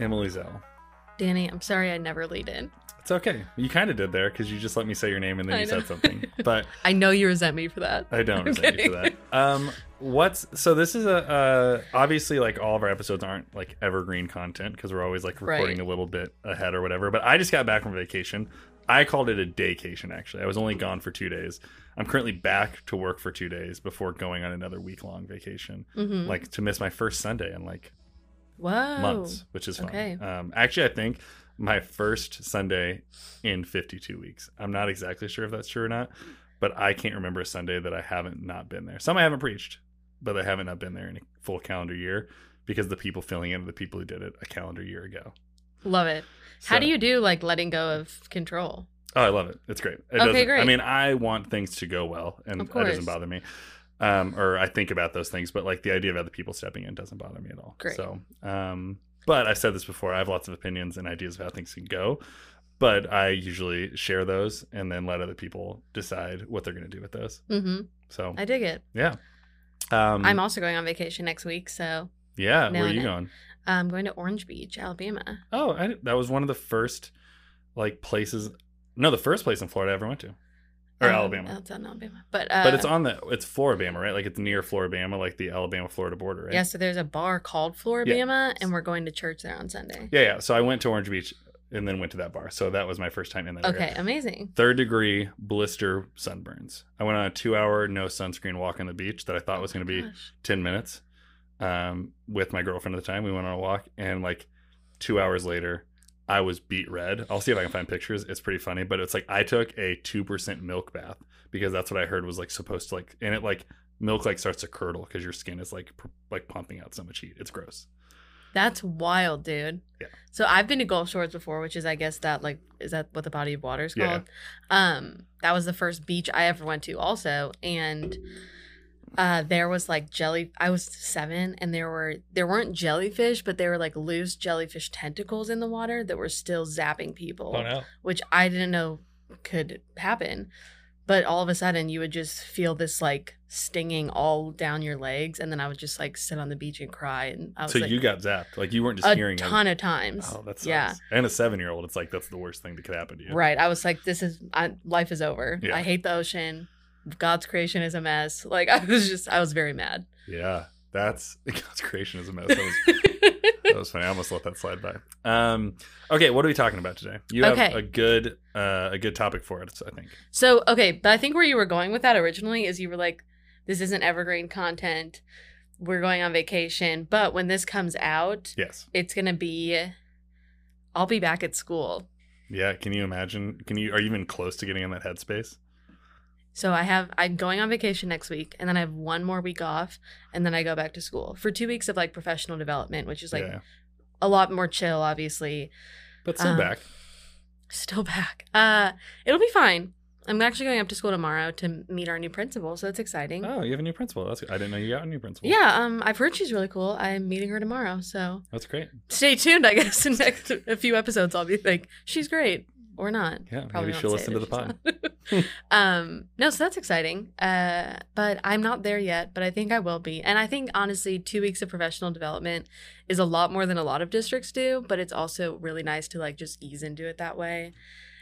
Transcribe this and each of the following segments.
Emily Zell. Danny, I'm sorry I never lead in. It's okay. You kind of did there because you just let me say your name and then I you know. said something. But I know you resent me for that. I don't I'm resent you for that. Um, what's so? This is a uh, obviously like all of our episodes aren't like evergreen content because we're always like recording Right. a little bit ahead or whatever. But I just got back from vacation. I called it a daycation. Actually, I was only gone for two days. I'm currently back to work for two days before going on another week long vacation. Mhm. Like to miss my first Sunday in like Whoa. months, which is fun. okay. Um, actually, I think my first Sunday in 52 weeks. I'm not exactly sure if that's true or not, but I can't remember a Sunday that I haven't not been there. Some I haven't preached, but I haven't not been there in a full calendar year because the people filling in are the people who did it a calendar year ago. Love it. How do you do like letting go of control? Oh, I love it. It's great. It Okay, doesn't- I mean, I want things to go well, and that doesn't bother me. Um, or I think about those things, but like the idea of other people stepping in doesn't bother me at all. Great. So, um, but I've said this before. I have lots of opinions and ideas of how things can go, but I usually share those and then let other people decide what they're going to do with those. hmm So, I dig it. yeah. Um, I'm also going on vacation next week, so yeah. Where are you going? I'm going to Orange Beach, Alabama. Oh, I, that was one of the first like places. No, the first place in Florida I ever went to, or Um, Alabama. It's on Alabama, but uh, but it's on the it's Floribama, right? Like it's near Floribama, like the Alabama Florida border, right? Yeah, so there's a bar called Floribama, and we're going to church there on Sunday. Yeah, yeah. So I went to Orange Beach and then went to that bar. So that was my first time in that Okay, area. amazing. Third degree blister sunburns. I went on a two hour no sunscreen walk on the beach that I thought was going to be 10 minutes um, with my girlfriend at the time. We went on a walk and like two hours later, I was beet red. I'll see if I can find pictures. It's pretty funny, but it's like I took a 2% milk bath because that's what I heard was like supposed to like, and it like, milk like starts to curdle because your skin is like pr- like pumping out so much heat. It's gross. That's wild, dude. Yeah. So I've been to Gulf Shores before, which is I guess that like is that what the body of water is called? Yeah. called? Um, that was the first beach I ever went to also. And uh there was like jelly I was seven and there were there weren't jellyfish, but there were like loose jellyfish tentacles in the water that were still zapping people. no. which I didn't know could happen. But all of a sudden, you would just feel this like stinging all down your legs, and then I would just like sit on the beach and cry. And I was So like, you got zapped. Like you weren't just a hearing ton of times. Oh, that's yeah, And a seven year old, it's like that's the worst thing that could happen to you. right. I was like, this is I, life is over. Yeah. I hate the ocean. God's creation is a mess. Like I was just, I was very mad. Yeah. That's God's creation is a mess. That was that was funny. I almost let that slide by. Um okay, what are we talking about today? You have Okay. a good uh a good topic for it, I think. so okay, but I think where you were going with that originally is you were like, this isn't evergreen content. We're going on vacation, but when this comes out, Yes. it's gonna be I'll be back at school. Yeah. Can you imagine? Can you are you even close to getting in that headspace? So I have I'm going on vacation next week and then I have one more week off and then I go back to school for 2 weeks of like professional development, which is like yeah. a lot more chill obviously. But still um, back. Still back. Uh it'll be fine. I'm actually going up to school tomorrow to meet our new principal, so that's exciting. Oh, you have a new principal. That's I didn't know you got a new principal. Yeah, um I've heard she's really cool. I'm meeting her tomorrow, so That's great. stay tuned, I guess. In next a few episodes I'll be like, she's great or not. Yeah. Probably maybe she'll listen to the pod. um, no, so that's exciting. Uh, but I'm not there yet, but I think I will be. And I think honestly, two weeks of professional development is a lot more than a lot of districts do, but it's also really nice to like just ease into it that way.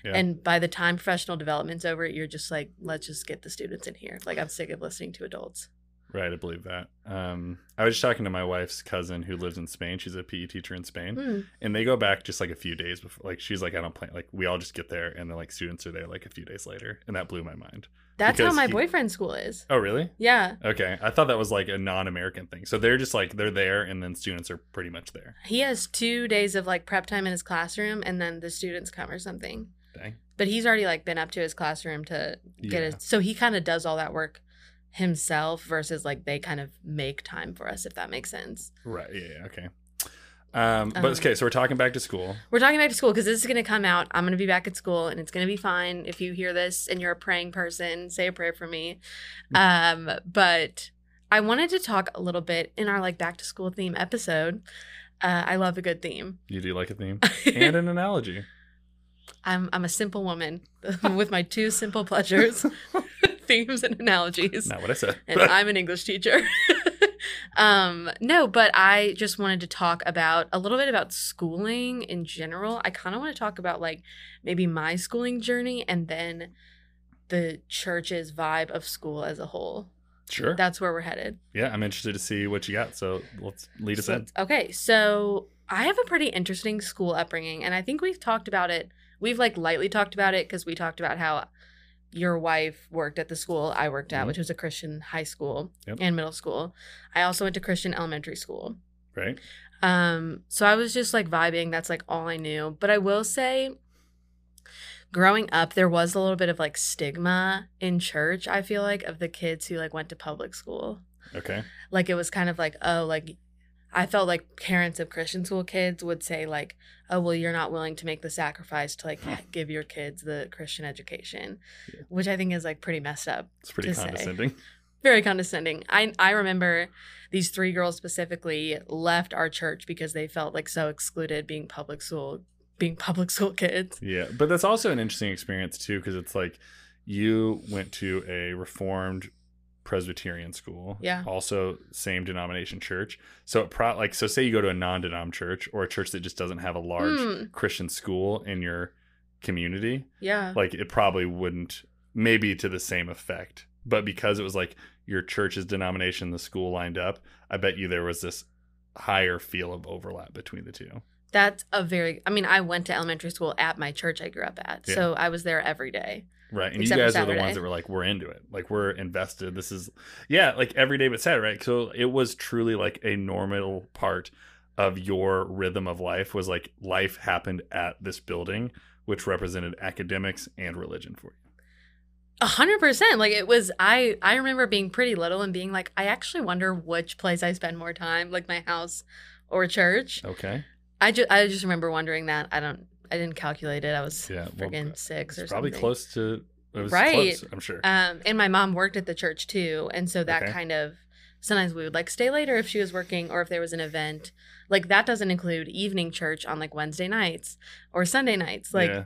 Yeah. And by the time professional development's over, you're just like, let's just get the students in here. Like I'm sick of listening to adults. Right, I believe that. Um, I was just talking to my wife's cousin who lives in Spain. She's a PE teacher in Spain, Hmm. and they go back just like a few days before. Like she's like, I don't plan. Like we all just get there, and then like students are there like a few days later, and that blew my mind. That's how my he- boyfriend's school is. Oh, really? Yeah. Okay, I thought that was like a non-American thing. So they're just like they're there, and then students are pretty much there. He has two days of like prep time in his classroom and then the students come or something. Dang. But he's already like been up to his classroom to get Yeah. it. So he kind of does all that work himself versus like they kind of make time for us, if that makes sense. Right. Yeah. yeah, Okay. Um, but Um, okay, so we're talking back to school. We're talking back to school because this is going to come out. I'm going to be back at school and it's going to be fine. If you hear this and you're a praying person, say a prayer for me. Um, but I wanted to talk a little bit in our like back to school theme episode. Uh, I love a good theme. You do like a theme and an analogy. I'm I'm a simple woman with my two simple pleasures, themes and analogies. Not what I said. and I'm an English teacher. um, no, but I just wanted to talk about a little bit about schooling in general. I kind of want to talk about like maybe my schooling journey and then the church's vibe of school as a whole. sure. That's where we're headed. yeah, I'm interested to see what you got. So let's lead us So- in. Okay, so I have a pretty interesting school upbringing, and I think we've talked about it. We've like lightly talked about it because we talked about how your wife worked at the school I worked at, Mhm. which was a Christian high school Yep. and middle school. I also went to Christian elementary school. Right. Um, so I was just like vibing. That's like all I knew. But I will say, growing up, there was a little bit of like stigma in church. I feel like of the kids who like went to public school Okay. like it was kind of like oh like i felt like parents of christian school kids would say like oh well you're not willing to make the sacrifice to like hmm. give your kids the christian education Yeah. which i think is like pretty messed up It's pretty To say. condescending. very condescending i i remember these three girls specifically left our church because they felt like so excluded being public school being public school kids Yeah, but that's also an interesting experience too, because it's like you went to a reformed Presbyterian school, Yeah. also same denomination church. So it pro like so, say you go to a non-denom church or a church that just doesn't have a large Hmm, Christian school in your community, yeah like it probably wouldn't maybe to the same effect. But because it was like your church's denomination, the school lined up, I bet you there was this higher feel of overlap between the two. that's a very i mean i went to elementary school at my church i grew up at Yeah. so i was there every day Right. And Except you guys are the ones that were like, we're into it. Like we're invested. This is yeah, like every day but Saturday, right? So it was truly like a normal part of your rhythm of life was like life happened at this building, which represented academics and religion for you. A hundred percent. Like it was I I remember being pretty little and being like, I actually wonder which place I spend more time, like my house or church. Okay. I just I just remember wondering that. I don't I didn't calculate it. I was Yeah, well, six or probably something. close to it was Right. close, I'm sure. Um and my mom worked at the church too. And so that Okay. kind of sometimes we would like stay later if she was working or if there was an event. Like that doesn't include evening church on like Wednesday nights or Sunday nights. Like yeah.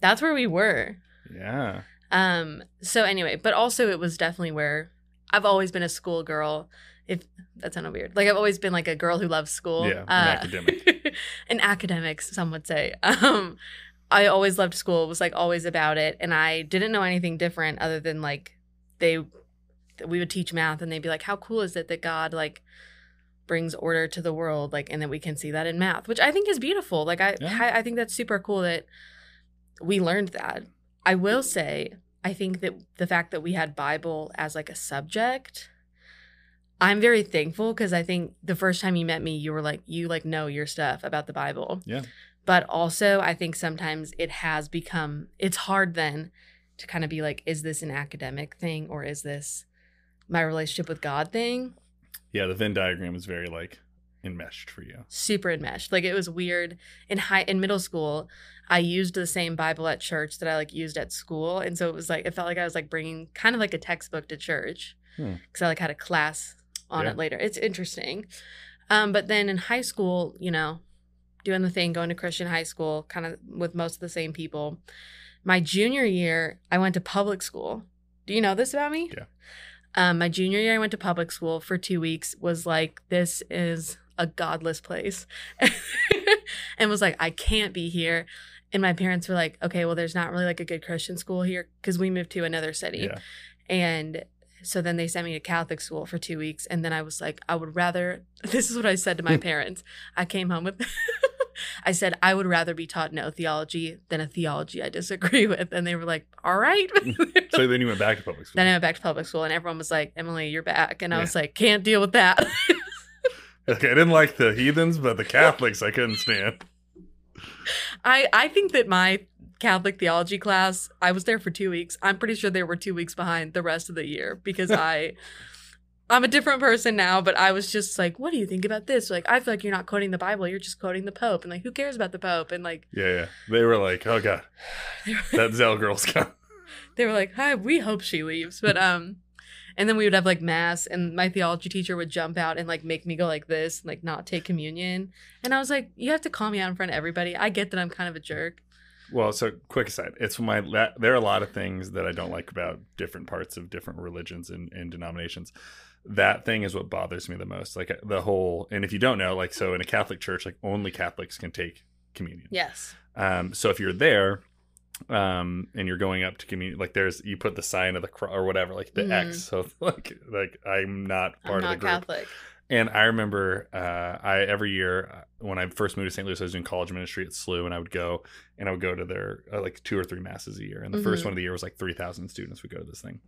that's where we were. Yeah. Um, so anyway, but also it was definitely where I've always been a school girl. If that sounded weird. Like I've always been like a girl who loves school. Yeah, an academic. an academics, some would say. Um I always loved school, was like always about it. And I didn't know anything different other than like they we would teach math and they'd be like, How cool is it that God like brings order to the world, like and that we can see that in math, which I think is beautiful. Like I Yeah. I, I think that's super cool that we learned that. I will say, I think that the fact that we had Bible as like a subject, I'm very thankful because I think the first time you met me, you were like, you like know your stuff about the Bible. Yeah. But also, I think sometimes it has become, it's hard then to kind of be like, is this an academic thing or is this my relationship with God thing? Yeah, the Venn diagram is very like enmeshed for you. super enmeshed. Like it was weird in high in middle school. I used the same Bible at church that I like used at school, and so it was like it felt like I was like bringing kind of like a textbook to church Hmm. because I like had a class on Yeah. it later. It's interesting. Um, but then in high school, you know, doing the thing, going to Christian high school, kind of with most of the same people. My junior year, I went to public school. Do you know this about me? Yeah. Um, my junior year, I went to public school for two weeks. Was like, this is a godless place, and was like, I can't be here. And my parents were like, okay, well, there's not really like a good Christian school here because we moved to another city. Yeah. And so then they sent me to Catholic school for two weeks. And then I was like, I would rather, this is what I said to my hmm. parents. I came home with, I said, I would rather be taught no theology than a theology I disagree with. And they were like, all right. So then you went back to public school. then I went back to public school and everyone was like, Emily, you're back. And I Yeah. was like, can't deal with that. okay, I didn't like the heathens, but the Catholics I couldn't stand. I, I think that my Catholic theology class, I was there for two weeks. I'm pretty sure they were two weeks behind the rest of the year because I I'm a different person now, but I was just like, what do you think about this? Like, I feel like you're not quoting the Bible, you're just quoting the Pope. And like, who cares about the Pope? And like Yeah, yeah. They were like, oh god, that Zell girl's coming. they were like, hi, we hope she leaves. But um and then we would have like mass and my theology teacher would jump out and like make me go like this, and, like not take communion. And I was like, you have to call me out in front of everybody. I get that I'm kind of a jerk. Well, so quick aside, it's my that, there are a lot of things that I don't like about different parts of different religions and, and denominations. That thing is what bothers me the most. Like the whole, and if you don't know, like so in a Catholic church, like only Catholics can take communion. Yes. Um, so if you're there, um, and you're going up to communion, like there's you put the sign of the cross or whatever, like the Mhm. X. So like like I'm not I'm part not of the group. Catholic. And I remember uh, I every year uh, when I first moved to St. Louis, I was doing college ministry at SLU, and I would go and I would go to their uh, like two or three masses a year. And the first Mhm. one of the year was like three thousand students would go to this thing.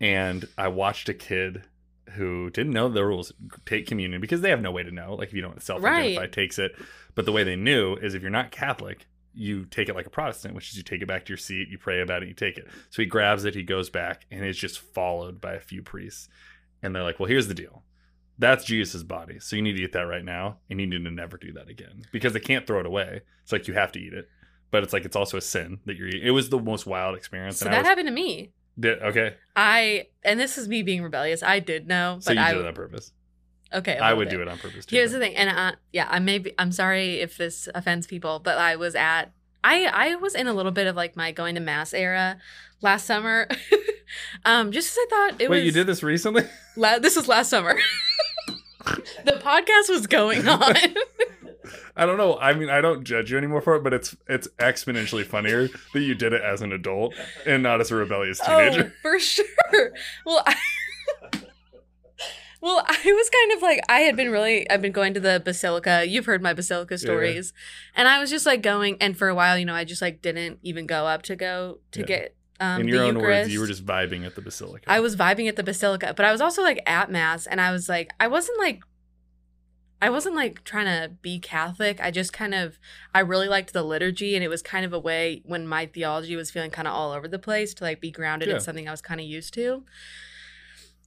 And I watched a kid who didn't know the rules take communion because they have no way to know. Like if you don't self-identify, Right. takes it. But the way they knew is if you're not Catholic, you take it like a Protestant, which is you take it back to your seat, you pray about it, you take it. So he grabs it, he goes back, and it's just followed by a few priests. And they're like, well, here's the deal. That's Jesus' body. So you need to eat that right now, and you need to never do that again because they can't throw it away. It's like you have to eat it. But it's like it's also a sin that you're eating. It was the most wild experience. So and that was, happened to me. did, okay. I and this is me being rebellious. I did know, So but you I did it on purpose. okay. I would do it on purpose too. Here's the thing, and uh, yeah, I may be, I'm sorry if this offends people, but I was at I I was in a little bit of like my going to mass era last summer. um, just 'cause I thought it Wait, was you did this recently? La- this was last summer. the podcast was going on. I don't know. I mean, I don't judge you anymore for it, but it's it's exponentially funnier that you did it as an adult and not as a rebellious oh, teenager. Oh, for sure. Well, I, well, I was kind of like I had been really I've been going to the basilica. You've heard my basilica stories, and I was just like going. And for a while, you know, I just like didn't even go up to go to Yeah. get um, In your own Eucharist. words, you were just vibing at the basilica. I was vibing at the basilica, but I was also like at mass, and I was like I wasn't like. I wasn't like trying to be Catholic. I just kind of, I really liked the liturgy, and it was kind of a way when my theology was feeling kind of all over the place to like be grounded Yeah. in something I was kind of used to.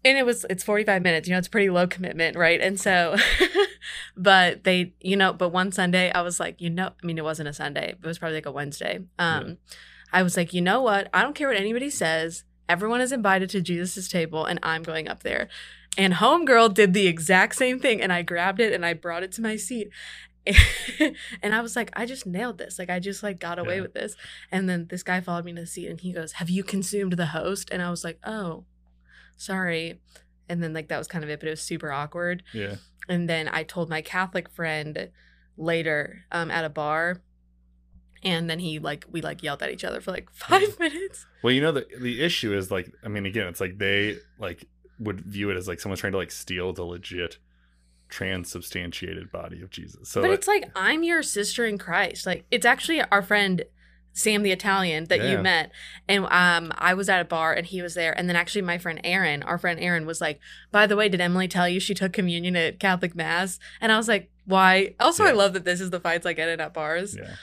And it was, it's 45 minutes, you know, it's pretty low commitment, right? And so, but they, you know, but one Sunday I was like, you know, I mean, it wasn't a Sunday, it was probably like a Wednesday. Um, I was like, you know what? I don't care what anybody says. Everyone is invited to Jesus' table, and I'm going up there. And Homegirl did the exact same thing, and I grabbed it and I brought it to my seat. and I was like, I just nailed this. Like, I just like got away Yeah. with this. And then this guy followed me to the seat, and he goes, "Have you consumed the host?" And I was like, "Oh, sorry." And then like that was kind of it, but it was super awkward. yeah. And then I told my Catholic friend later um, at a bar, and then he like we like yelled at each other for like five minutes. Well, you know the the issue is like I mean again, it's like they like would view it as like someone's trying to like steal the legit transubstantiated body of Jesus. So but like, it's like I'm your sister in Christ. Like it's actually our friend Sam the Italian that Yeah. you met, and um I was at a bar and he was there, and then actually my friend Aaron, our friend Aaron, was like, "By the way, did Emily tell you she took communion at Catholic Mass?" And I was like, "Why?" Also, I love that this is the fights I get in at bars. yeah.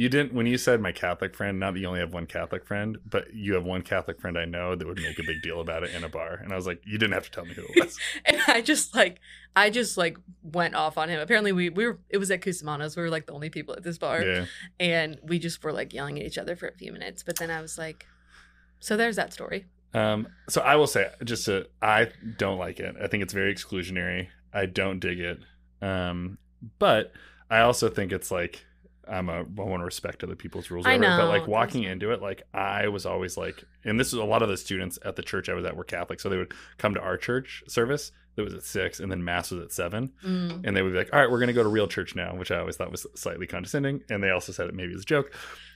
You didn't when you said my Catholic friend, not that you only have one Catholic friend, but you have one Catholic friend I know that would make a big deal about it in a bar. And I was like, you didn't have to tell me who it was. and I just like I just like went off on him. Apparently we we were it was at Cusamanos. We were like the only people at this bar. yeah. And we just were like yelling at each other for a few minutes. But then I was like so there's that story. Um, so I will say, just to, I don't like it. I think it's very exclusionary. I don't dig it. Um, but I also think it's like I'm a I want to respect other people's rules. I it, but like walking into it, like I was always like, and this is a lot of the students at the church I was at were Catholic, so they would come to our church service that was at six, and then mass was at seven, Mm. and they would be like, "All right, we're gonna go to real church now," which I always thought was slightly condescending, and they also said it maybe as a joke.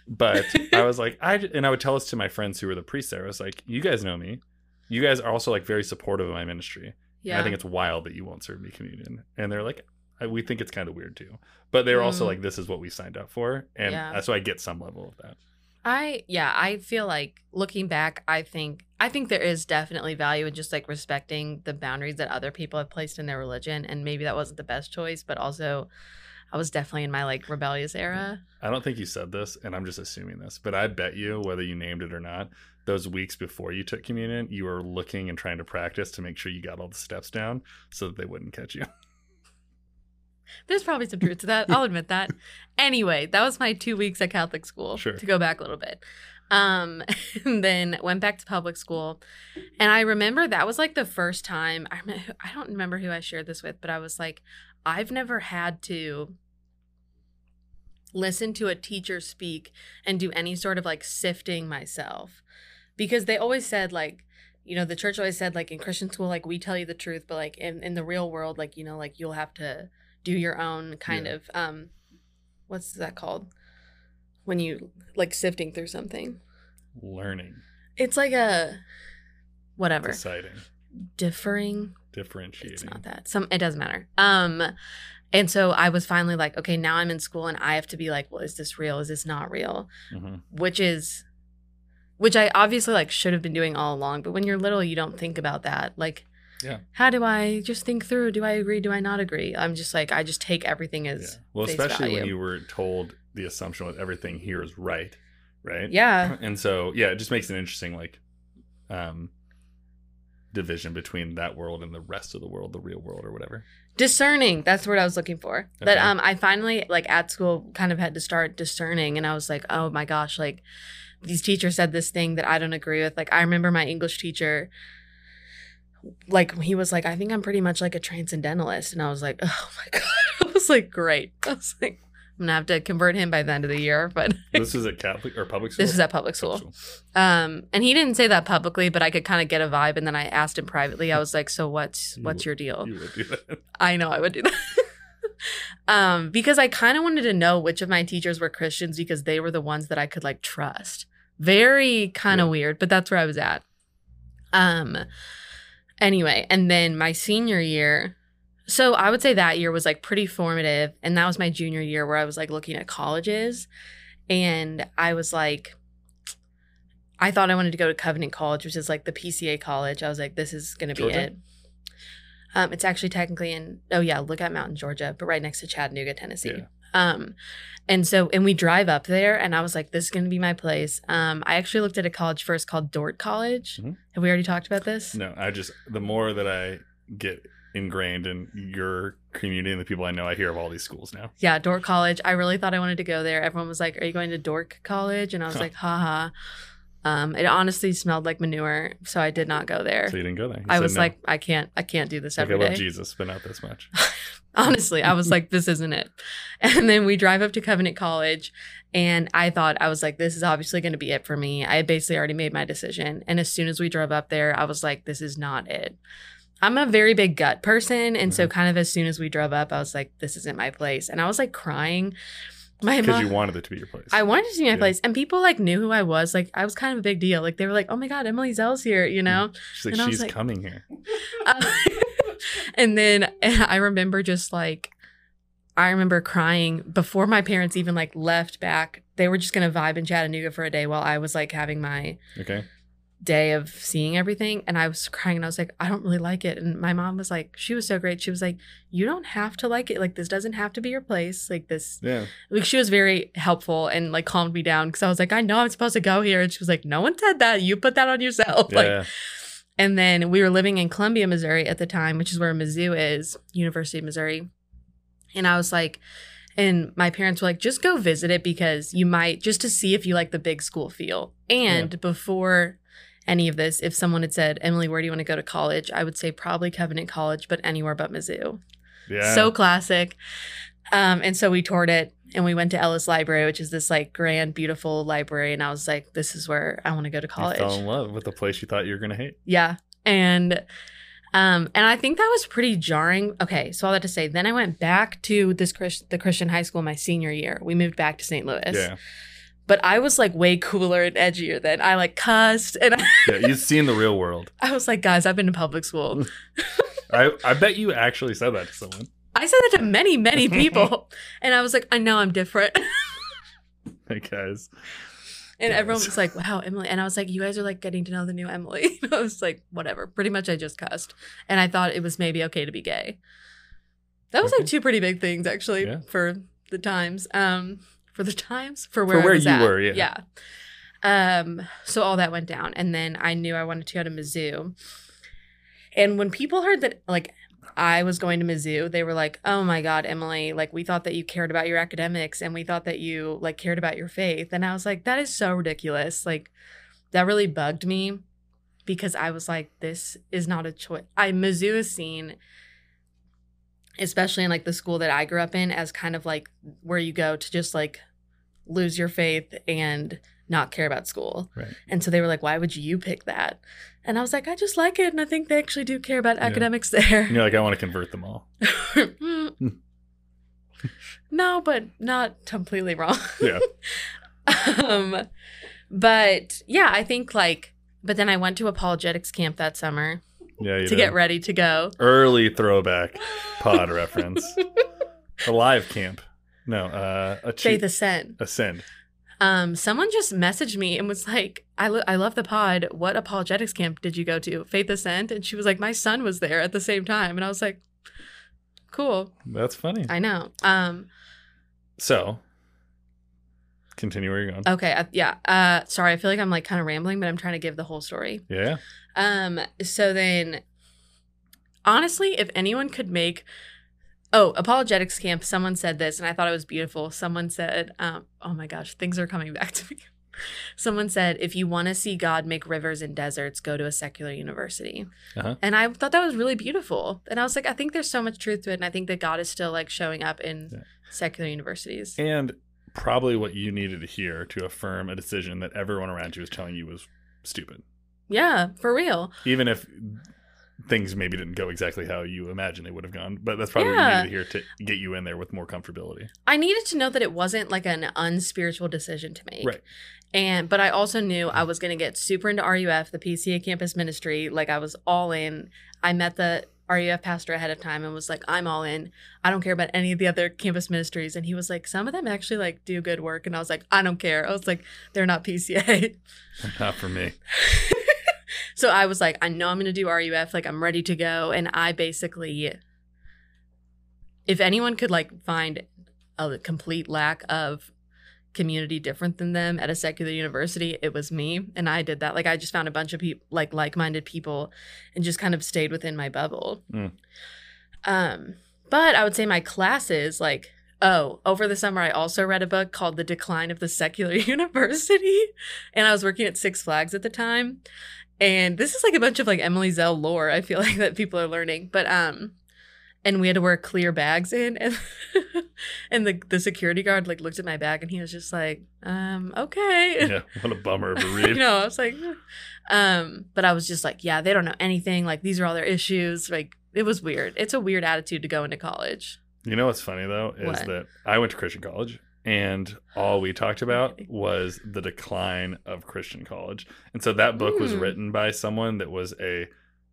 But I was like, I and I would tell this to my friends who were the priests there. I was like, "You guys know me. You guys are also like very supportive of my ministry. And Yeah. I think it's wild that you won't serve me communion." And they're like, I- "We think it's kind of weird too." But they were also Mm. like, "This is what we signed up for," and Yeah. so I get some level of that. I yeah, I feel like looking back, I think I think there is definitely value in just like respecting the boundaries that other people have placed in their religion and maybe that wasn't the best choice, but also I was definitely in my like rebellious era. I don't think you said this, and I'm just assuming this, but I bet you, whether you named it or not, those weeks before you took communion, you were looking and trying to practice to make sure you got all the steps down so that they wouldn't catch you. There's probably some truth to that. I'll admit that. Anyway, that was my two weeks at Catholic school. Sure. To go back a little bit. Um, and then went back to public school. And I remember that was like the first time I I don't remember who I shared this with, but I was like, I've never had to listen to a teacher speak and do any sort of like sifting myself because they always said like you know the church always said like in christian school like we tell you the truth but like in, in the real world like you know like you'll have to do your own kind Yeah. of um what's that called? When you like sifting through something. Learning, it's like a whatever. Deciding, differing? Differentiating. it's not that. Some it doesn't matter. Um and so i was finally like okay now i'm in school and i have to be like well is this real? Is this not real? Mhm. which is which i obviously like should have been doing all along but when you're little you don't think about that. Like Yeah. how do i just think through do i agree do i not agree i'm just like i just take everything Yeah. as Well, face especially when you were told the assumption with everything here is right, right? yeah And so, yeah, it just makes an interesting like um division between that world and the rest of the world, the real world or whatever. discerning that's the word i was looking for but Okay. um i finally like at school kind of had to start discerning and i was like oh my gosh like these teachers said this thing that i don't agree with like i remember my english teacher like he was like i think i'm pretty much like a transcendentalist and i was like oh my god i was like great i was like i'm gonna have to convert him by the end of the year but This is at Catholic or public school? this is at public school um and he didn't say that publicly but i could kind of get a vibe and then i asked him privately i was like so what's You what's would- your deal You would do that. I know I would do that. um, because I kind of wanted to know which of my teachers were Christians because they were the ones that I could like trust. Very kind of Yeah. weird, but that's where I was at. Um anyway, and then my senior year, so I would say that year was like pretty formative, and that was my junior year where I was like looking at colleges and I was like I thought I wanted to go to Covenant College, which is like the PCA college. I was like, this is going to be it. Um, it's actually technically in oh yeah, Lookout Mountain, Georgia, but right next to Chattanooga, Tennessee. Yeah. Um, and so and we drive up there, and I was like, this is gonna be my place. Um, I actually looked at a college first called Dordt College. Mhm. Have we already talked about this? No, I just the more that I get ingrained in your community and the people I know, I hear of all these schools now. Yeah, Dordt College. I really thought I wanted to go there. Everyone was like, "Are you going to Dork College?" And I was Huh. like, "Haha." Um, it honestly smelled like manure, so I did not go there. So you didn't go there. You I was no. like, I can't, I can't do this like, every I love day. Jesus, but not this much. Honestly, I was like, this isn't it. And then we drive up to Covenant College, and I thought, I was like, this is obviously going to be it for me. I had basically already made my decision. And as soon as we drove up there, I was like, this is not it. I'm a very big gut person. And so, Mhm. kind of as soon as we drove up, I was like, this isn't my place. And I was like crying. My Because you wanted it to be your place. I wanted it to be my Yeah. place, and people like knew who I was. Like, I was kind of a big deal. Like, they were like, oh my God, Emily Zell's here, you know? She's like, and she's like- coming here. Um, and then I remember just like I remember crying before my parents even like left back. They were just gonna vibe in Chattanooga for a day while I was like having my Okay. Day of seeing everything. And I was crying and I was like, I don't really like it. And my mom was like, she was so great. She was like, You don't have to like it. Like this doesn't have to be your place. Like this Yeah. like she was very helpful and like calmed me down because I was like, I know I'm supposed to go here. And she was like, No one said that. You put that on yourself. Yeah. Like and then we were living in Columbia, Missouri at the time, which is where Mizzou is, University of Missouri. And I was like, and my parents were like, just go visit it because you might, just to see if you like the big school feel. And before any of this, if someone had said, Emily, where do you want to go to college? I would say probably Covenant College, but anywhere but Mizzou. yeah. So classic. Um, and so we toured it and we went to Ellis Library, which is this like grand, beautiful library. And I was like, this is where I want to go to college. You fell in love with the place you thought you were going to hate. Yeah. And um and I think that was pretty jarring. Okay, so all that to say, then I went back to this Chris, the Christian high school my senior year. We moved back to St. Louis. Yeah. But I was like way cooler and edgier then. I like cussed and I, Yeah. You've seen the real world. I was like, guys, I've been in public school. I, I bet you actually said that to someone. I said that to many, many people. and I was like, I know I'm different. Hey, guys. And everyone was like, wow, Emily. And I was like, you guys are like getting to know the new Emily. I was like, whatever. Pretty much I just cussed. And I thought it was maybe okay to be gay. That was Okay. like two pretty big things actually Yeah. for the times. Um for the times for where, I where was you at. were, yeah. Yeah. Um, so all that went down. And then I knew I wanted to go to Mizzou. And when people heard that like I was going to Mizzou, they were like, "Oh my god, Emily, like we thought that you cared about your academics and we thought that you like cared about your faith." And I was like, "That is so ridiculous." Like that really bugged me because I was like, "This is not a choice." I Mizzou is seen especially in like the school that I grew up in, as kind of like where you go to just like lose your faith and not care about school. Right. And so they were like, why would you pick that? And I was like, I just like it. And I think they actually do care about Yeah. academics there. And you're like, I want to convert them all. Mm. no, but not completely wrong. Yeah. um, but yeah, I think like, but then I went to apologetics camp that summer Yeah. To did. get ready to go. Early throwback pod reference. A live camp. No, uh, a Faith cheat. Ascent. Ascend. Um, someone just messaged me and was like, I, lo- I love the pod. What apologetics camp did you go to? Faith Ascent? And she was like, my son was there at the same time. And I was like, cool. That's funny. I know. Um, So, continue where you're going. okay. I, yeah. Uh, sorry. I feel like I'm like kind of rambling, but I'm trying to give the whole story. yeah. Um, so then honestly, if anyone could make Oh, apologetics camp, someone said this and I thought it was beautiful. Someone said, um, oh my gosh, things are coming back to me. Someone said, if you want to see God make rivers and deserts, go to a secular university. Uh-huh. And I thought that was really beautiful. And I was like, I think there's so much truth to it. And I think that God is still like showing up in Yeah. secular universities. And probably what you needed to hear to affirm a decision that everyone around you was telling you was stupid. Yeah, for real. Even if things maybe didn't go exactly how you imagined they would have gone. But that's probably what Yeah. you needed to hear to get you in there with more comfortability. I needed to know that it wasn't like an unspiritual decision to make. Right. And but I also knew I was going to get super into RUF, the PCA campus ministry. Like I was all in. I met the RUF pastor ahead of time and was like, "I'm all in. I don't care about any of the other campus ministries." And he was like, "Some of them actually like do good work." And I was like, "I don't care." I was like, "They're not PCA." Not for me. so I was like, "I know I'm going to do RUF. Like I'm ready to go." And I basically if anyone could like find a complete lack of community different than them at a secular university it was me and i did that like i just found a bunch of people like like-minded people and just kind of stayed within my bubble Mm. um but i would say my classes like oh over the summer i also read a book called the decline of the secular university and i was working at six flags at the time and this is like a bunch of like emily zell lore i feel like that people are learning. But um and we had to wear clear bags in and and the the security guard like looked at my bag and he was just like um okay. Yeah. What a bummer of a read. you know i was like um but i was just like yeah they don't know anything. Like these are all their issues. Like it was weird. It's a weird attitude to go into college. You know what's funny though is What? that I went to Christian college and all we talked about was the decline of Christian college. And so that book was Hmm. written by someone that was a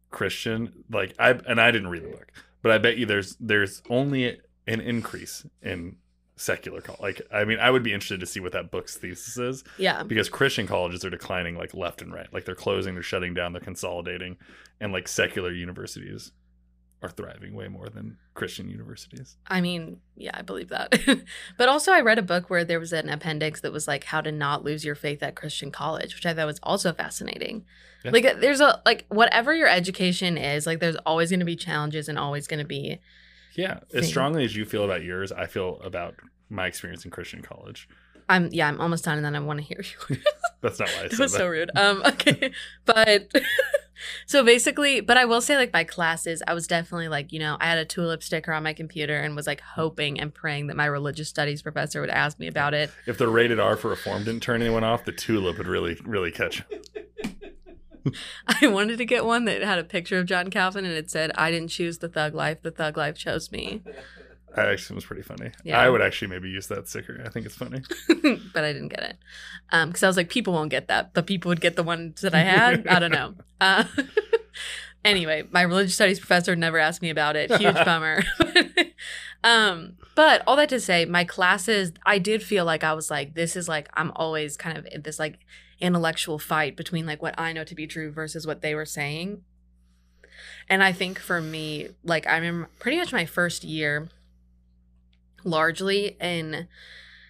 Christian. Like I and I didn't read the book, but I bet you there's there's only an increase in secular college. Like I mean, I would be interested to see what that book's thesis is yeah because Christian colleges are declining like left and right. Like they're closing, they're shutting down, they're consolidating, and like secular universities are thriving way more than Christian universities. I mean, yeah, I believe that. but also, I read a book where there was an appendix that was like how to not lose your faith at Christian college, which I thought was also fascinating. Yeah. Like, there's a, like, whatever your education is, like, there's always going to be challenges and always going to be, Yeah, thing. as strongly as you feel about yours, I feel about my experience in Christian college. I'm, yeah, I'm almost done and then I want to hear you. That's not why I that said was that. so rude. Um, okay. but, so basically, but I will say, like, my classes, I was definitely like, you know, I had a tulip sticker on my computer and was like hoping and praying that my religious studies professor would ask me about it. If the rated R for reform didn't turn anyone off, the tulip would really, really catch. I wanted to get one that had a picture of John Calvin and it said, I didn't choose the thug life, the thug life chose me. That actually was pretty funny. Yeah. I would actually maybe use that sticker. I think it's funny. but I didn't get it. Um, because I was like, people won't get that, but people would get the ones that I had. I don't know. Uh, anyway, my religious studies professor never asked me about it. Huge bummer. um, but all that to say, my classes, I did feel like I was like, this is like, I'm always kind of in this like intellectual fight between like what I know to be true versus what they were saying. And I think for me, like I'm pretty much my first year, largely in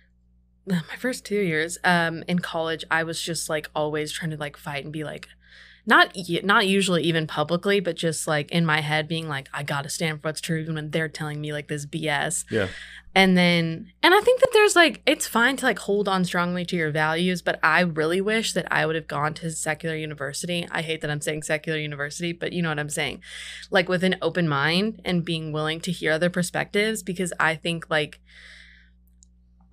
my first two years um, in college, I was just like always trying to like fight and be like, not not usually even publicly, but just like in my head being like, I gotta stand for what's true even when they're telling me like this BS. Yeah. And then and I think that there's like it's fine to like hold on strongly to your values, but I really wish that I would have gone to secular university. I hate that I'm saying secular university, but you know what I'm saying. Like with an open mind and being willing to hear other perspectives because I think like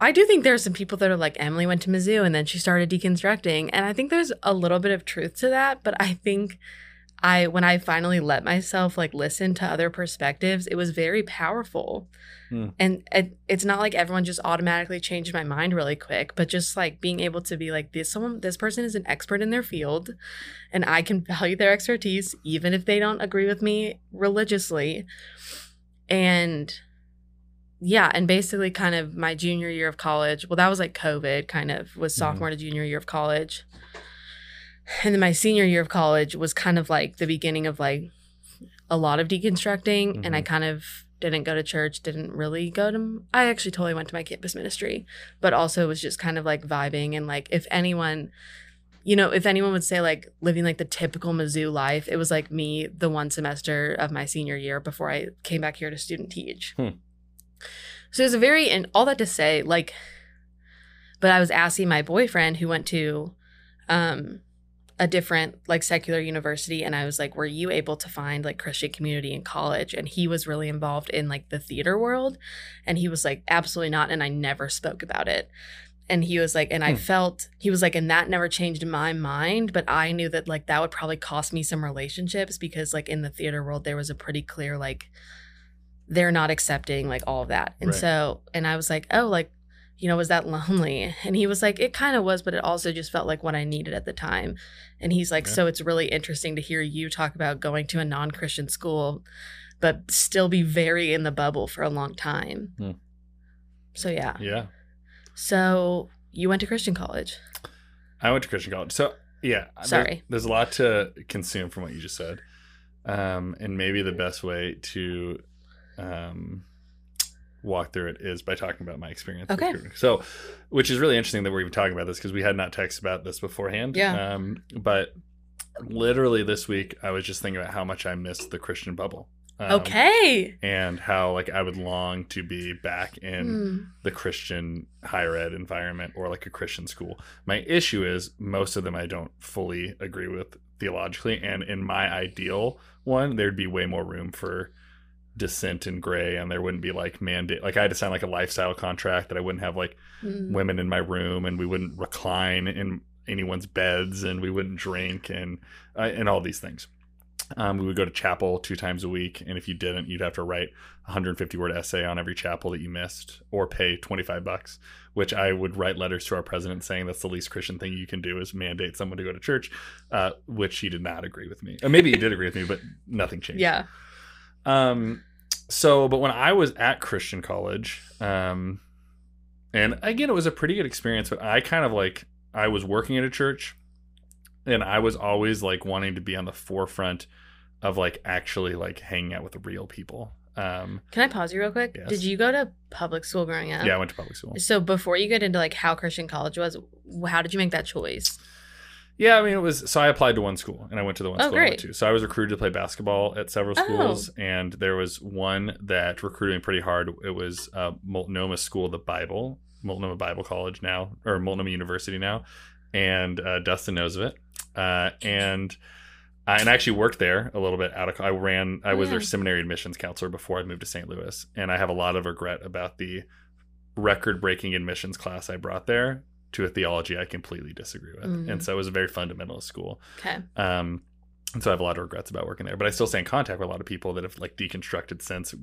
I do think there are some people that are like Emily went to Mizzou and then she started deconstructing, and I think there's a little bit of truth to that. But I think I, when I finally let myself like listen to other perspectives, it was very powerful. Hmm. And it, it's not like everyone just automatically changed my mind really quick, but just like being able to be like this someone this person is an expert in their field, and I can value their expertise even if they don't agree with me religiously, and yeah, and basically kind of my junior year of college. Well, that was like COVID, kind of was sophomore to junior year of college. And then my senior year of college was kind of like the beginning of like a lot of deconstructing. And I kind of didn't go to church, didn't really go to, I actually totally went to my campus ministry, but also was just kind of like vibing. And like, if anyone, you know, if anyone would say like living like the typical Mizzou life, it was like me the one semester of my senior year before I came back here to student teach. Hmm. So it's a very, and all that to say, like, but I was asking my boyfriend who went to um, a different, like, secular university, and I was like, were you able to find like Christian community in college? And he was really involved in like the theater world. And he was like, absolutely not. And I never spoke about it. And he was like, and I Hmm. felt, he was like, and that never changed my mind. But I knew that like that would probably cost me some relationships because like in the theater world, there was a pretty clear, like, they're not accepting like all of that. And Right. so, and I was like, oh, like, you know, was that lonely? And he was like, it kind of was, but it also just felt like what I needed at the time. And he's like, Yeah. so it's really interesting to hear you talk about going to a non Christian school, but still be very in the bubble for a long time. Hmm. So, yeah. Yeah. So, you went to Christian college. I went to Christian college. So yeah, Sorry. there's a lot to consume from what you just said, um, and maybe the best way to um, walk through it is by talking about my experience. Okay. So, which is really interesting that we're even talking about this because we had not texted about this beforehand. Yeah. Um, but literally this week, I was just thinking about how much I missed the Christian bubble. Um, okay. And how like I would long to be back in Hmm. the Christian higher ed environment or like a Christian school. My issue is most of them I don't fully agree with theologically. And in my ideal one, there'd be way more room for dissent in gray and there wouldn't be like mandate like I had to sign like a lifestyle contract that I wouldn't have like Hmm. women in my room and we wouldn't recline in anyone's beds and we wouldn't drink and uh, and all these things. Um, we would go to chapel two times a week, and if you didn't, you'd have to write a 150 word essay on every chapel that you missed, or pay 25 bucks. Which I would write letters to our president saying that's the least Christian thing you can do is mandate someone to go to church, uh, which he did not agree with me. Or maybe he did agree with me, but nothing changed. Yeah. Um, so, but when I was at Christian college, um, and again, it was a pretty good experience, but I kind of like, I was working at a church and I was always like wanting to be on the forefront of like actually like hanging out with the real people. Um, Can I pause you real quick? Yes. Did you go to public school growing up? yeah, I went to public school. So before you get into like how Christian college was, how did you make that choice? Yeah, I mean, it was so I applied to one school and I went to the one Oh, school I went to. So I was recruited to play basketball at several Oh. schools, and there was one that recruited me pretty hard. It was uh, Multnomah School of the Bible, Multnomah Bible College now, or Multnomah University now, and uh, Dustin knows of it. Uh, and I and I actually worked there a little bit out of. I ran. I Oh, was their seminary admissions counselor before I moved to St. Louis, and I have a lot of regret about the record-breaking admissions class I brought there to a theology I completely disagree with. Mhm. And so it was a very fundamentalist school. Okay. Um, and so I have a lot of regrets about working there, but I still stay in contact with a lot of people that have like deconstructed since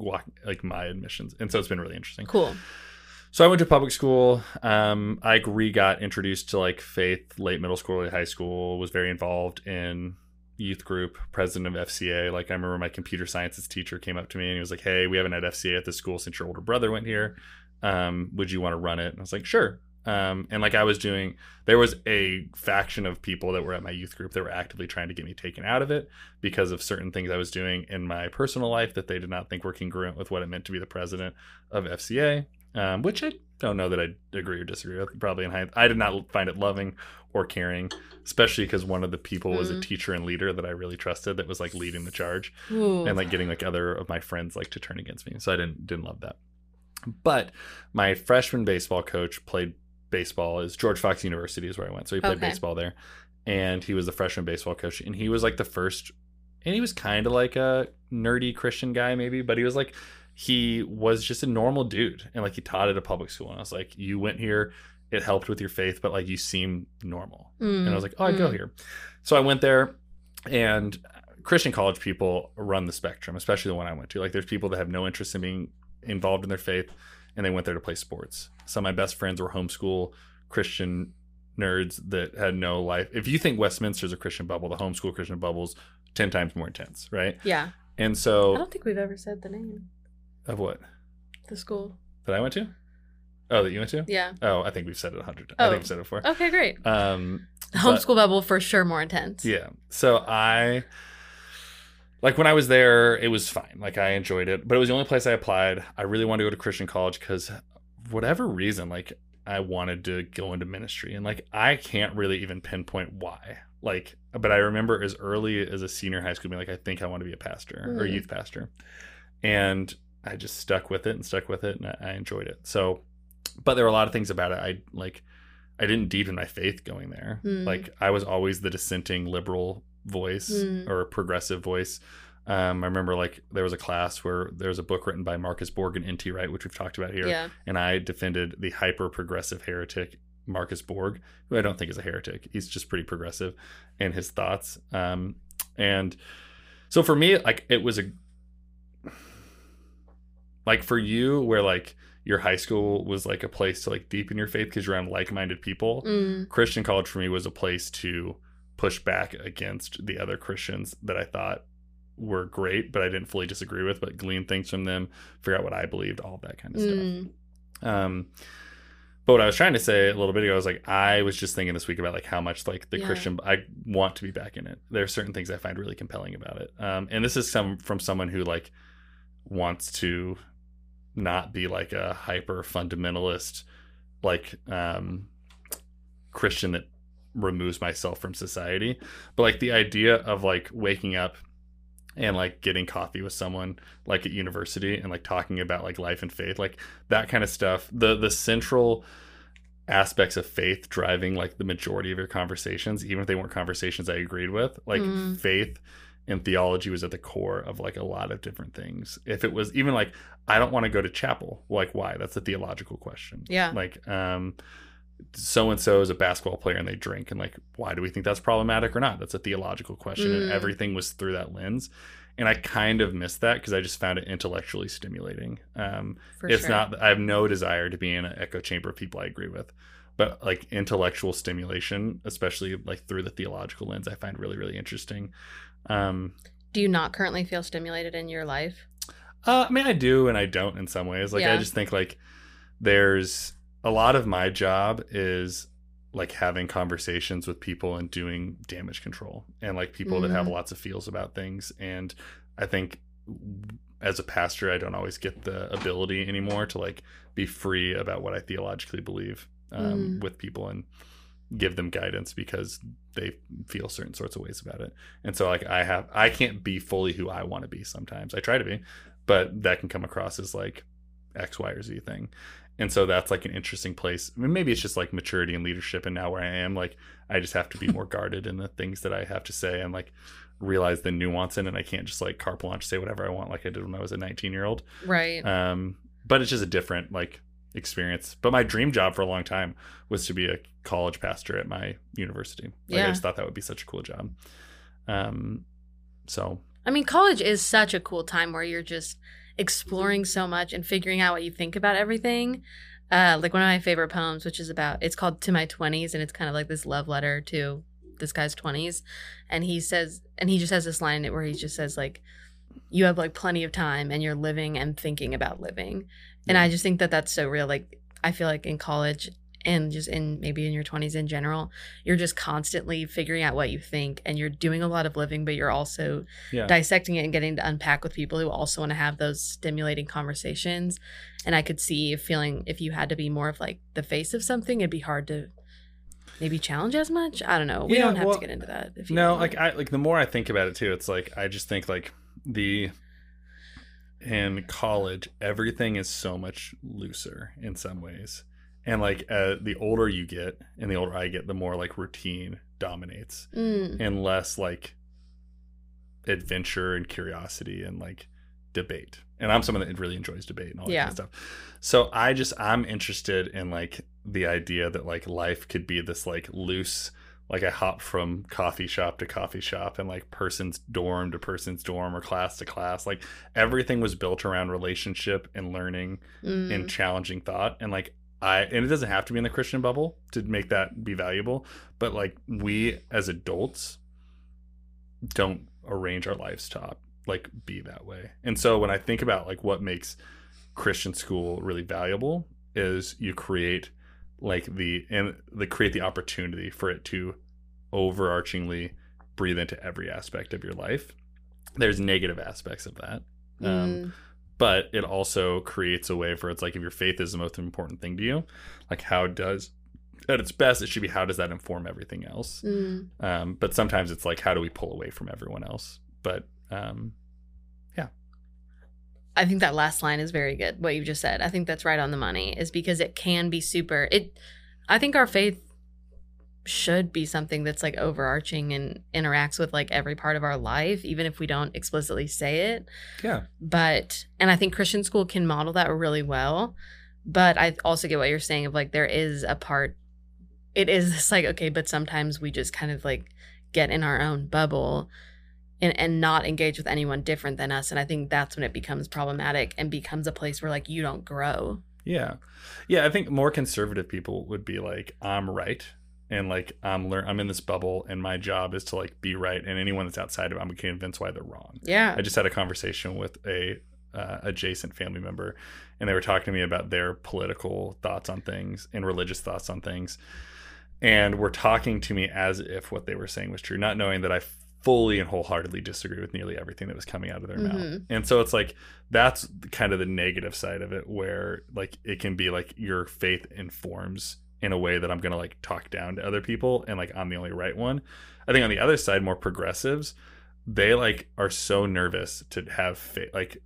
like my admissions. And so it's been really interesting. Cool. So I went to public school. Um, I re got introduced to like faith late middle school, late high school, was very involved in youth group, president of FCA. Like I remember my computer sciences teacher came up to me and he was like, Hey, we haven't had FCA at this school since your older brother went here. Um, would you want to run it? And I was like, sure. Um, and like I was doing, there was a faction of people that were at my youth group that were actively trying to get me taken out of it because of certain things I was doing in my personal life that they did not think were congruent with what it meant to be the president of FCA. um, which I don't know that I agree or disagree with. Probably in high, I did not find it loving or caring, especially because one of the people was a Mm. teacher and leader that I really trusted that was like leading the charge Ooh. and like getting like other of my friends like to turn against me. So I didn't didn't love that. But my freshman baseball coach played baseball is George Fox University is where I went. So he played Okay. baseball there. And he was the freshman baseball coach. And he was like the first and he was kind of like a nerdy Christian guy, maybe, but he was like he was just a normal dude. And like he taught at a public school. And I was like, you went here, it helped with your faith, but like you seem normal. And I was like, oh, I'd go Mm. here. So I went there, and Christian college people run the spectrum, especially the one I went to. Like, there's people that have no interest in being involved in their faith, and they went there to play sports. Some of my best friends were homeschool Christian nerds that had no life. If you think Westminster's a Christian bubble, the homeschool Christian bubble's 10 times more intense, right? Yeah. And so I don't think we've ever said the name. of what? The school. That I went to? Oh, that you went to? Yeah. Oh, I think we've said it a hundred times. I Oh. think we've said it before. Okay, great. Um, The but- homeschool bubble for sure more intense. Yeah. So I like when I was there, it was fine. Like I enjoyed it, but it was the only place I applied. I really wanted to go to Christian college because whatever reason, like I wanted to go into ministry, and like I can't really even pinpoint why. Like, but I remember as early as a senior high school being like, I think I want to be a pastor or Hmm. youth pastor, and I just stuck with it and stuck with it, and I, I enjoyed it. So, but there were a lot of things about it I like. I didn't deepen my faith going there. Hmm. Like I was always the dissenting liberal voice Hmm. or progressive voice. Um, I remember like there was a class where there was a book written by Marcus Borg and N.T. Wright, which we've talked about here, Yeah. and I defended the hyper progressive heretic Marcus Borg, who I don't think is a heretic. He's just pretty progressive in his thoughts. Um, and so for me, like it was a like for you where like your high school was like a place to like deepen your faith because you're around like-minded people. Mm. Christian college for me was a place to push back against the other Christians that I thought were great, but I didn't fully disagree with, but glean things from them, figure out what I believed, all that kind of stuff. Mm. Um, but what I was trying to say a little bit ago I was like, I was just thinking this week about like how much like the Yeah. Christian, I want to be back in it. There are certain things I find really compelling about it. Um, and this is some from someone who like wants to not be like a hyper fundamentalist, like um, Christian that removes myself from society. But like the idea of like waking up and like getting coffee with someone like at university and like talking about like life and faith like that kind of stuff the the central aspects of faith driving like the majority of your conversations even if they weren't conversations i agreed with like Mm. faith and theology was at the core of like a lot of different things if it was even like i don't want to go to chapel like why that's a theological question Yeah. like um so and so is a basketball player and they drink and like why do we think that's problematic or not that's a theological question and Mm. everything was through that lens and i kind of missed that because i just found it intellectually stimulating um For it's sure. not i have no desire to be in an echo chamber of people i agree with but like intellectual stimulation especially like through the theological lens i find really really interesting um Do you not currently feel stimulated in your life? uh, I mean, I do and I don't in some ways. Like, I just think like there's a lot of my job is like having conversations with people and doing damage control and like people that have Mhm. lots of feels about things. And I think as a pastor, I don't always get the ability anymore to like be free about what I theologically believe um, Mm. with people and give them guidance because they feel certain sorts of ways about it. And so like I have I can't be fully who I want to be sometimes. I try to be, but that can come across as like X, Y, or Z thing. And so that's like an interesting place. I mean, maybe it's just like maturity and leadership. And now where I am, like I just have to be more guarded in the things that I have to say and like realize the nuance in it. I can't just like carp launch say whatever I want like I did when I was a 19 year old. Right. Um, but it's just a different like experience. But my dream job for a long time was to be a college pastor at my university. Like I just thought that would be such a cool job. Um, so I mean, college is such a cool time where you're just exploring so much and figuring out what you think about everything. Uh, like one of my favorite poems, which is about, it's called To My 20s, and it's kind of like this love letter to this guy's 20s. And he says, and he just has this line in it where he just says, like, you have like plenty of time and you're living and thinking about living. And I just think that that's so real. Like, I feel like in college and just in maybe in your 20s in general, you're just constantly figuring out what you think and you're doing a lot of living, but you're also Yeah. dissecting it and getting to unpack with people who also want to have those stimulating conversations. And I could see feeling if you had to be more of like the face of something, it'd be hard to maybe challenge as much. I don't know. We Yeah, don't have well, to get into that. If you no like i like the more i think about it too it's like i just think like the in college everything is so much looser in some ways and like uh, the older you get and the older i get the more like routine dominates Mm, and less like adventure and curiosity and like debate. And i'm someone that really enjoys debate and all that Yeah. kind of stuff. So i just i'm interested in like the idea that like life could be this like loose like i hop from coffee shop to coffee shop and like person's dorm to person's dorm or class to class. Like everything was built around relationship and learning mm, and challenging thought. And like i and it doesn't have to be in the christian bubble to make that be valuable but like we as adults don't arrange our lives to like be that way. And so when i think about like what makes christian school really valuable is you create like the and the create the opportunity for it to overarchingly breathe into every aspect of your life. There's negative aspects of that. Um, mm, but it also creates a way for it's like if your faith is the most important thing to you like how does at its best it should be how does that inform everything else mm. um, but sometimes it's like how do we pull away from everyone else but um, yeah. I think that last line is very good. What you just said, I think that's right on the money. Is because it can be super. It, I think our faith should be something that's like overarching and interacts with like every part of our life, even if we don't explicitly say it. yeah But and I think Christian school can model that really well. But I also get what you're saying of like there is a part. It is this like okay, but sometimes we just kind of like get in our own bubble and, and not engage with anyone different than us. And I think that's when it becomes problematic and becomes a place where like you don't grow. yeah yeah i think more conservative people would be like i'm right and like i'm learn i'm in this bubble and my job is to like be right and anyone that's outside of it i'm convinced why they're wrong Yeah. I just had a conversation with a uh, adjacent family member, and they were talking to me about their political thoughts on things and religious thoughts on things, and were talking to me as if what they were saying was true, not knowing that I fully and wholeheartedly disagree with nearly everything that was coming out of their mouth. Mhm. And so it's like that's kind of the negative side of it, where like it can be like your faith informs in a way that I'm gonna like talk down to other people, and like I'm the only right one. I think on the other side, more progressives, they like are so nervous to have faith, like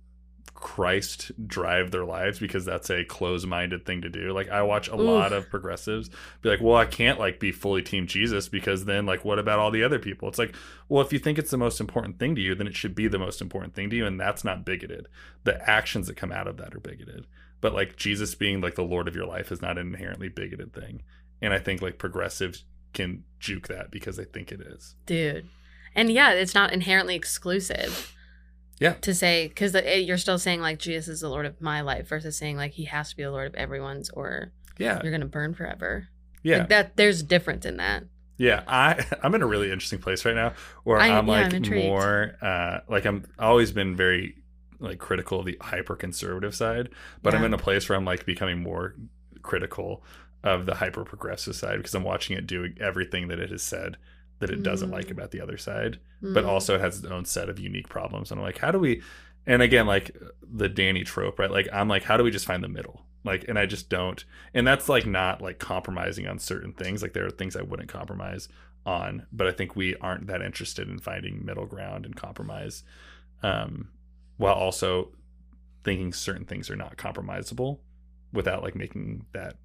Christ drive their lives because that's a close-minded thing to do. Like I watch a lot of progressives be like, "Well, I can't like be fully team Jesus because then like what about all the other people?" It's like, "Well, if you think it's the most important thing to you, then it should be the most important thing to you and that's not bigoted. The actions that come out of that are bigoted." But like Jesus being like the lord of your life is not an inherently bigoted thing. And I think like progressives can juke that because they think it is. Dude. And yeah, it's not inherently exclusive. Yeah. To say, because you're still saying like Jesus is the Lord of my life versus saying like he has to be the Lord of everyone's or Yeah. you're going to burn forever. Yeah. Like that, there's a difference in that. Yeah, I I'm in a really interesting place right now where I- I'm yeah, like I'm more uh like I'm always been very like critical of the hyper conservative side, but I'm in a place where I'm like becoming more critical of the hyper progressive side because I'm watching it do everything that it has said that it doesn't Mm. like about the other side, but Mm. also it has its own set of unique problems. And I'm like, how do we and again like the Danny trope, right? Like I'm like, how do we just find the middle? Like and I just don't and that's like not like compromising on certain things. Like there are things I wouldn't compromise on, but I think we aren't that interested in finding middle ground and compromise. Um while also thinking certain things are not compromisable without like making that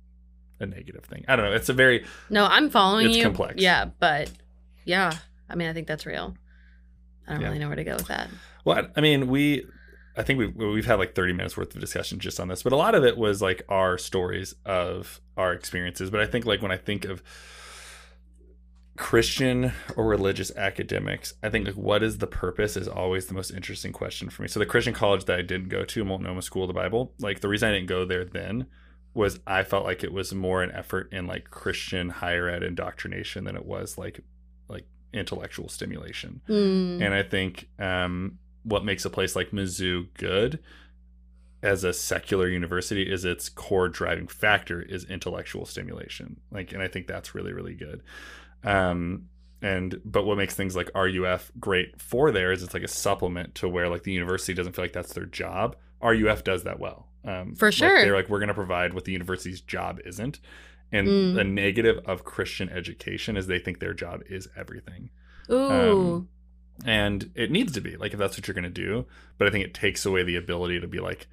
a negative thing. I don't know. It's a very No, I'm following It's you. complex. Yeah, but yeah, I mean, I think that's real. I don't Yeah. really know where to go with that. Well, I mean, we, I think we've we've had like thirty minutes worth of discussion just on this, but a lot of it was like our stories of our experiences. But I think like when I think of Christian or religious academics, I think like what is the purpose is always the most interesting question for me. So the Christian college that I didn't go to, Multnomah School of the Bible, like the reason I didn't go there then was I felt like it was more an effort in like Christian higher ed indoctrination than it was like like intellectual stimulation. Mm. And I think um, what makes a place like Mizzou good as a secular university is its core driving factor is intellectual stimulation. Like, and I think that's really really good. Um, and but what makes things like RUF great for there is it's like a supplement to where like the university doesn't feel like that's their job. RUF does that well. Um, For like, sure. they're like we're going to provide what the university's job isn't. And Mm. the negative of Christian education is they think their job is everything Ooh. Um, and it needs to be like if that's what you're going to do but i think it takes away the ability to be like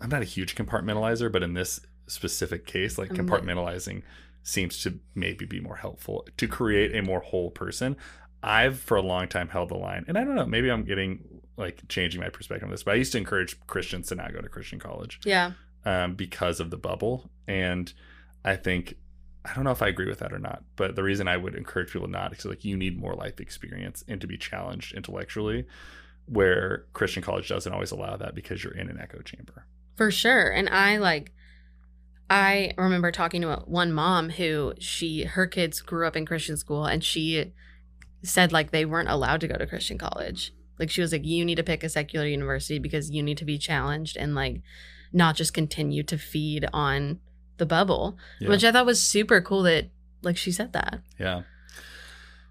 i'm not a huge compartmentalizer but in this specific case like compartmentalizing seems to maybe be more helpful to create a more whole person i've for a long time held the line and i don't know maybe i'm getting like changing my perspective on this but i used to encourage christians to not go to christian college yeah. um, because of the bubble. And I think I don't know if I agree with that or not, but the reason I would encourage people not is like you need more life experience and to be challenged intellectually, where Christian college doesn't always allow that because you're in an echo chamber. For sure. And I like I remember talking to one mom who she her kids grew up in Christian school and she said like they weren't allowed to go to Christian college. Like she was like you need to pick a secular university because you need to be challenged and like not just continue to feed on the bubble, Yeah. which I thought was super cool that like she said that. Yeah.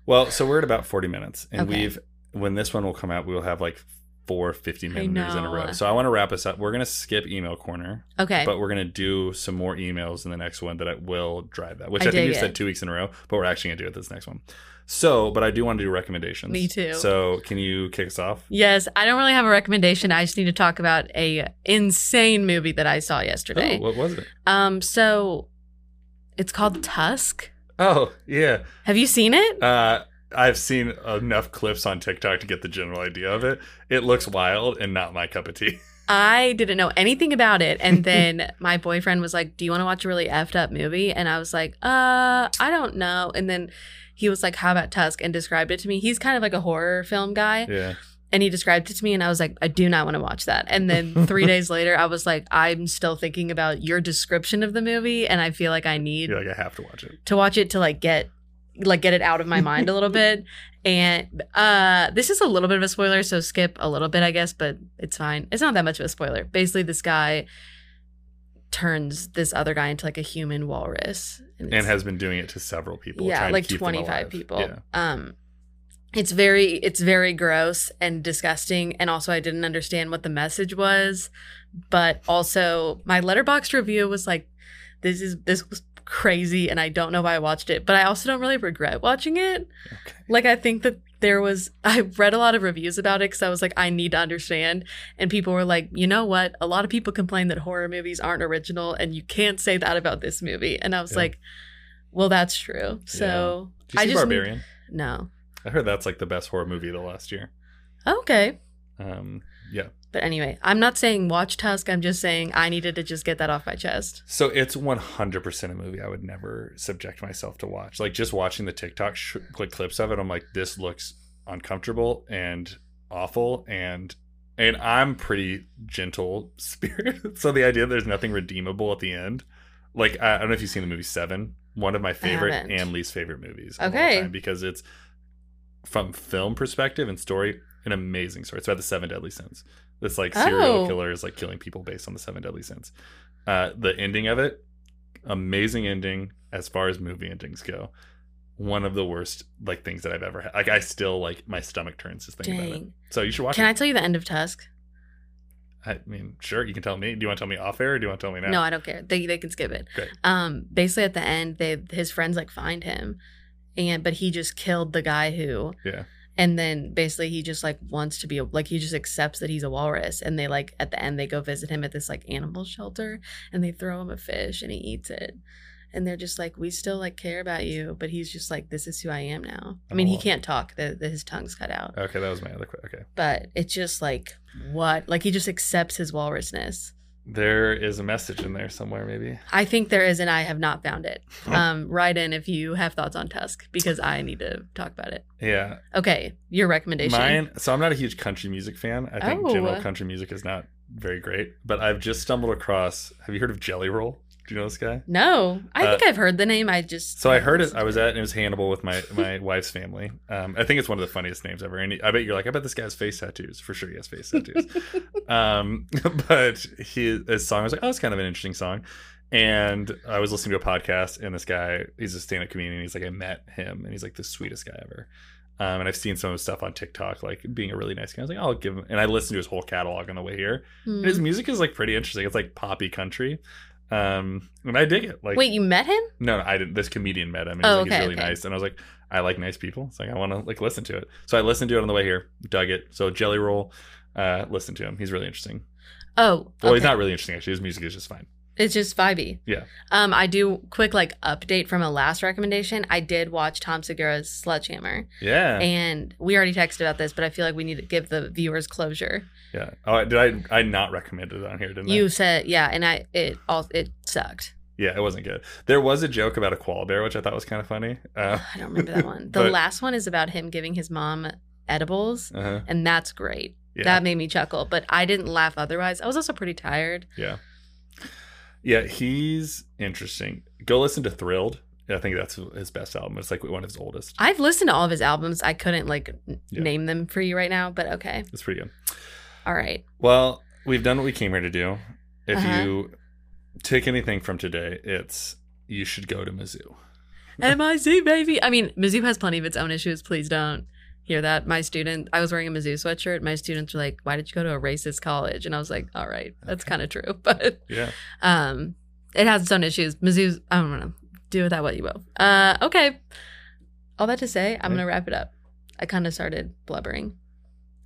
Well, so we're at about 40 minutes, and Okay. we've when this one will come out, we will have like four 50 minutes in a row. So I want to wrap us up. We're gonna skip email corner. Okay. but we're gonna do some more emails in the next one that I will drive that. Which I I, think you said two weeks in a row, but we're actually gonna do it this next one. So, but I do want to do recommendations. Me too. So, can you kick us off? yes, I don't really have a recommendation. I just need to talk about a insane movie that I saw yesterday. Oh, what was it? Um, so it's called Tusk. Oh, yeah. Have you seen it? Uh, I've seen enough clips on TikTok to get the general idea of it. It looks wild and not my cup of tea. I didn't know anything about it, and then my boyfriend was like, "Do you want to watch a really effed up movie?" And I was like, "Uh, I don't know." And then he was like, "How about Tusk?" and described it to me. He's kind of like a horror film guy, Yeah. and he described it to me, and I was like, "I do not want to watch that." And then three days later, I was like, "I'm still thinking about your description of the movie, and I feel like I need You're like, I have to watch it. to watch it to like get like get it out of my mind a little bit and uh this is a little bit of a spoiler so skip a little bit i guess but it's fine it's not that much of a spoiler basically this guy turns this other guy into like a human walrus And it's- has been doing it to several people. yeah like 25 people Yeah. um it's very it's very gross and disgusting and also i didn't understand what the message was but also my Letterboxd review was like this is this was crazy and i don't know why i watched it but i also don't really regret watching it Okay. like i think that there was i read a lot of reviews about it because i was like i need to understand and people were like you know what a lot of people complain that horror movies aren't original and you can't say that about this movie and i was Yeah. like well that's true so Did you i see just need- Barbarian? no I heard that's like the best horror movie of the last year. okay Um, yeah. But anyway i'm not saying watch tusk i'm just saying i needed to just get that off my chest So it's 100% a movie I would never subject myself to watch. Like just watching the TikTok sh- clips of it, I'm like, this looks uncomfortable and awful. And and I'm pretty gentle spirit. so the idea that there's nothing redeemable at the end, like I, I don't know if you've seen the movie Seven, one of my favorite and least favorite movies. Okay. because it's from film perspective and story, an amazing story. It's about the seven deadly sins. This like serial Oh. killer is like killing people based on the seven deadly sins. Uh, the ending of it, amazing ending as far as movie endings go. One of the worst like things that I've ever had. Like I still like my stomach turns just thinking about it. So you should watch can it. i tell you the end of tusk I mean, sure, you can tell me. Do you want to tell me off air or do you want to tell me now? No, I don't care. They they can skip it. Great. Um, basically at the end, they his friends like find him, and but he just killed the guy who. Yeah. And then basically he just like wants to be a, like he just accepts that he's a walrus, and they like at the end they go visit him at this like animal shelter, and they throw him a fish and he eats it. And they're just like, we still like care about you, but he's just like, this is who I am now. I oh, mean, he Oh. can't talk; the, the, his tongue's cut out. Okay, that was my other question. Okay. But it's just like, what? Like he just accepts his walrusness. There is a message in there somewhere, maybe. I think there is, and I have not found it. Um, write in if you have thoughts on Tusk because I need to talk about it. Yeah. Okay, your recommendation. Mine. So I'm not a huge country music fan. I think Oh. general country music is not very great. But I've just stumbled across. Have you heard of Jelly Roll? Do you know this guy? No, I Uh, think I've heard the name. I just So I heard it. I was at it was Hannibal with my my wife's family. Um, I think it's one of the funniest names ever. And I bet you're like, I bet this guy has face tattoos for sure. He has face tattoos. um, but he his song I was like, oh, it's kind of an interesting song. And I was listening to a podcast, and this guy, he's a stand-up comedian. He's like, I met him, and he's like the sweetest guy ever. Um, and I've seen some of his stuff on TikTok, like being a really nice guy. I was like, I'll give him. And I listened to his whole catalog on the way here. Hmm. And his music is like pretty interesting. It's like poppy country, um, and I dig it. Like, Wait, you met him? no, no, I didn't. This comedian met him. And Oh, he's, like, he's okay, really okay. nice. And I was like, I like nice people. It's like I want to like listen to it. So I listened to it on the way here. Dug it. So Jelly Roll, uh, listen to him. He's really interesting. Oh, Well, he's not really interesting actually. His music is just fine. It's just vibey. Yeah. Um, I do quick like update from a last recommendation. I did watch Tom Segura's Sledgehammer, Yeah. and we already texted about this, but I feel like we need to give the viewers closure. Yeah. Oh, did I? I not recommended it on here, didn't You I? said yeah, and I it all it sucked. Yeah, it wasn't good. There was a joke about a koala bear, which I thought was kind of funny. Uh, I don't remember that one. The But- last one is about him giving his mom edibles, uh-huh. and that's great. Yeah. That made me chuckle, but I didn't laugh otherwise. I was also pretty tired. Yeah. Yeah, he's interesting. Go listen to Thrilled. I think that's his best album. It's like one of his oldest. I've listened to all of his albums. I couldn't like n- Yeah. name them for you right now, but okay. It's pretty good. All right. Well, we've done what we came here to do. If Uh-huh. you take anything from today, it's you should go to Mizzou. MIZ baby. I mean, Mizzou has plenty of its own issues. Please don't hear that. My student, I was wearing a Mizzou sweatshirt. My students were like, "Why did you go to a racist college?" And I was like, "All right, that's Okay. kind of true." But Yeah. um, it has its own issues. Mizzou's. I don't know. Do with that what you will. Uh, okay. All that to say, I'm Yeah. gonna wrap it up. I kind of started blubbering.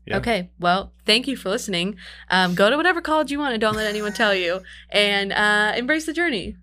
Yeah. Okay. Well, thank you for listening. Um, go to whatever college you want and don't let anyone tell you. And uh, embrace the journey.